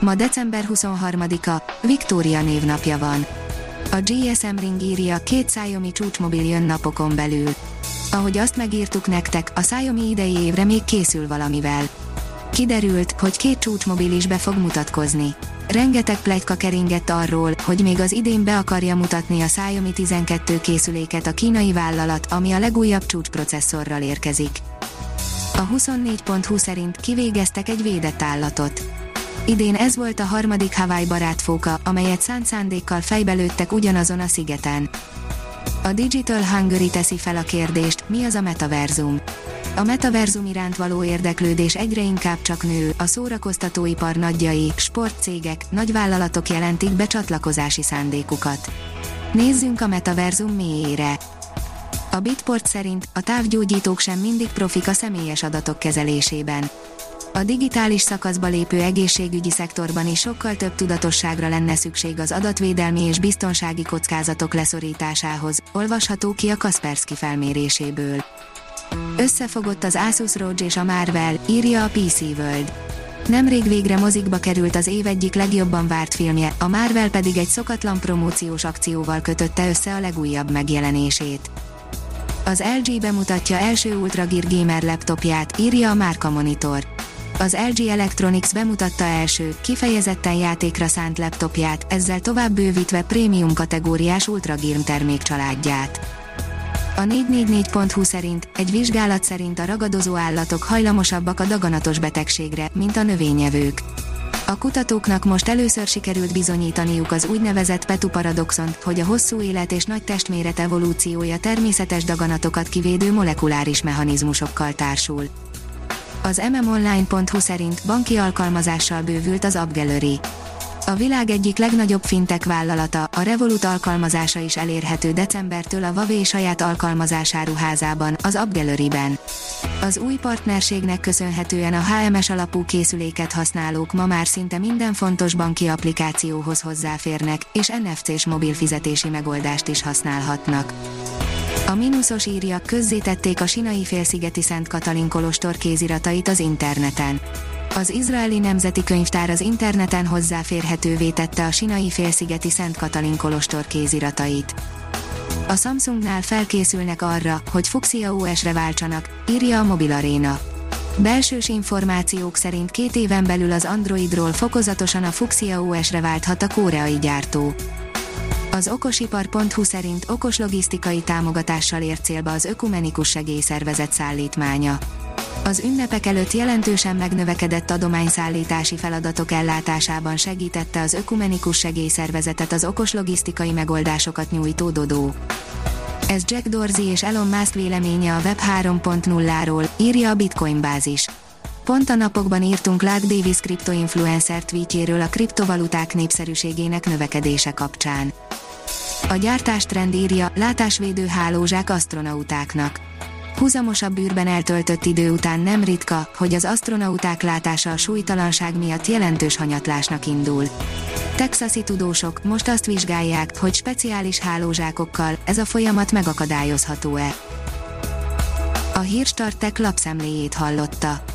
Ma december 23-a, Viktória névnapja van. A GSM Ring írja, két Xiaomi csúcsmobil jön napokon belül. Ahogy azt megírtuk nektek, a Xiaomi idei évre még készül valamivel. Kiderült, hogy két csúcsmobil is be fog mutatkozni. Rengeteg plegyka keringett arról, hogy még az idén be akarja mutatni a Xiaomi 12 készüléket a kínai vállalat, ami a legújabb csúcsprocesszorral érkezik. A 24.20 szerint kivégeztek egy védett állatot. Idén ez volt a harmadik Hawaii barátfóka, amelyet szánt szándékkal fejbelőttek ugyanazon a szigeten. A Digital Hungary teszi fel a kérdést, mi az a metaverzum. A metaverzum iránt való érdeklődés egyre inkább csak nő, a szórakoztatóipar nagyjai, sportcégek, nagyvállalatok jelentik be csatlakozási szándékukat. Nézzünk a metaverzum mélyére. A Bitport szerint a távgyógyítók sem mindig profik a személyes adatok kezelésében. A digitális szakaszba lépő egészségügyi szektorban is sokkal több tudatosságra lenne szükség az adatvédelmi és biztonsági kockázatok leszorításához, olvasható ki a Kaspersky felméréséből. Összefogott az Asus ROG és a Marvel, írja a PC World. Nemrég végre mozikba került az év egyik legjobban várt filmje, a Marvel pedig egy szokatlan promóciós akcióval kötötte össze a legújabb megjelenését. Az LG bemutatja első Ultra Gear Gamer laptopját, írja a Márka Monitor. Az LG Electronics bemutatta első, kifejezetten játékra szánt laptopját, ezzel tovább bővítve prémium kategóriás Ultra Gear termékcsaládját. A 444.hu szerint egy vizsgálat szerint a ragadozó állatok hajlamosabbak a daganatos betegségre, mint a növényevők. A kutatóknak most először sikerült bizonyítaniuk az úgynevezett Petu paradoxont, hogy a hosszú élet és nagy testméret evolúciója természetes daganatokat kivédő molekuláris mechanizmusokkal társul. Az mmonline.hu szerint banki alkalmazással bővült az AppGallery. A világ egyik legnagyobb fintek vállalata, a Revolut alkalmazása is elérhető decembertől a Huawei saját alkalmazásáruházában, az AppGallery-ben. Az új partnerségnek köszönhetően a HMS alapú készüléket használók ma már szinte minden fontos banki applikációhoz hozzáférnek, és NFC-s mobil fizetési megoldást is használhatnak. A mínuszos írja, közzétették a sinai félszigeti Szent Katalin Kolostor kéziratait az interneten. Az izraeli nemzeti könyvtár az interneten hozzáférhetővé tette a sinai félszigeti Szent Katalin Kolostor kéziratait. A Samsungnál felkészülnek arra, hogy Fuxia OS-re váltsanak, írja a Mobil Arena. Belsős információk szerint két éven belül az Androidról fokozatosan a Fuxia OS-re válthat a koreai gyártó. Az okosipar.hu szerint okos logisztikai támogatással ért célba az ökumenikus segélyszervezet szállítmánya. Az ünnepek előtt jelentősen megnövekedett adományszállítási feladatok ellátásában segítette az ökumenikus segélyszervezetet az okos logisztikai megoldásokat nyújtó Dodó. Ez Jack Dorsey és Elon Musk véleménye a Web 3.0-ról, írja a Bitcoin bázis. Pont a napokban írtunk Clark Davis kriptoinfluencer tweetjéről a kriptovaluták népszerűségének növekedése kapcsán. A gyártástrend írja, látásvédő hálózsák astronautáknak. Húzamosabb űrben eltöltött idő után nem ritka, hogy az astronauták látása a súlytalanság miatt jelentős hanyatlásnak indul. Texasi tudósok most azt vizsgálják, hogy speciális hálózsákokkal ez a folyamat megakadályozható-e. A hírstartek lapszemléjét hallotta.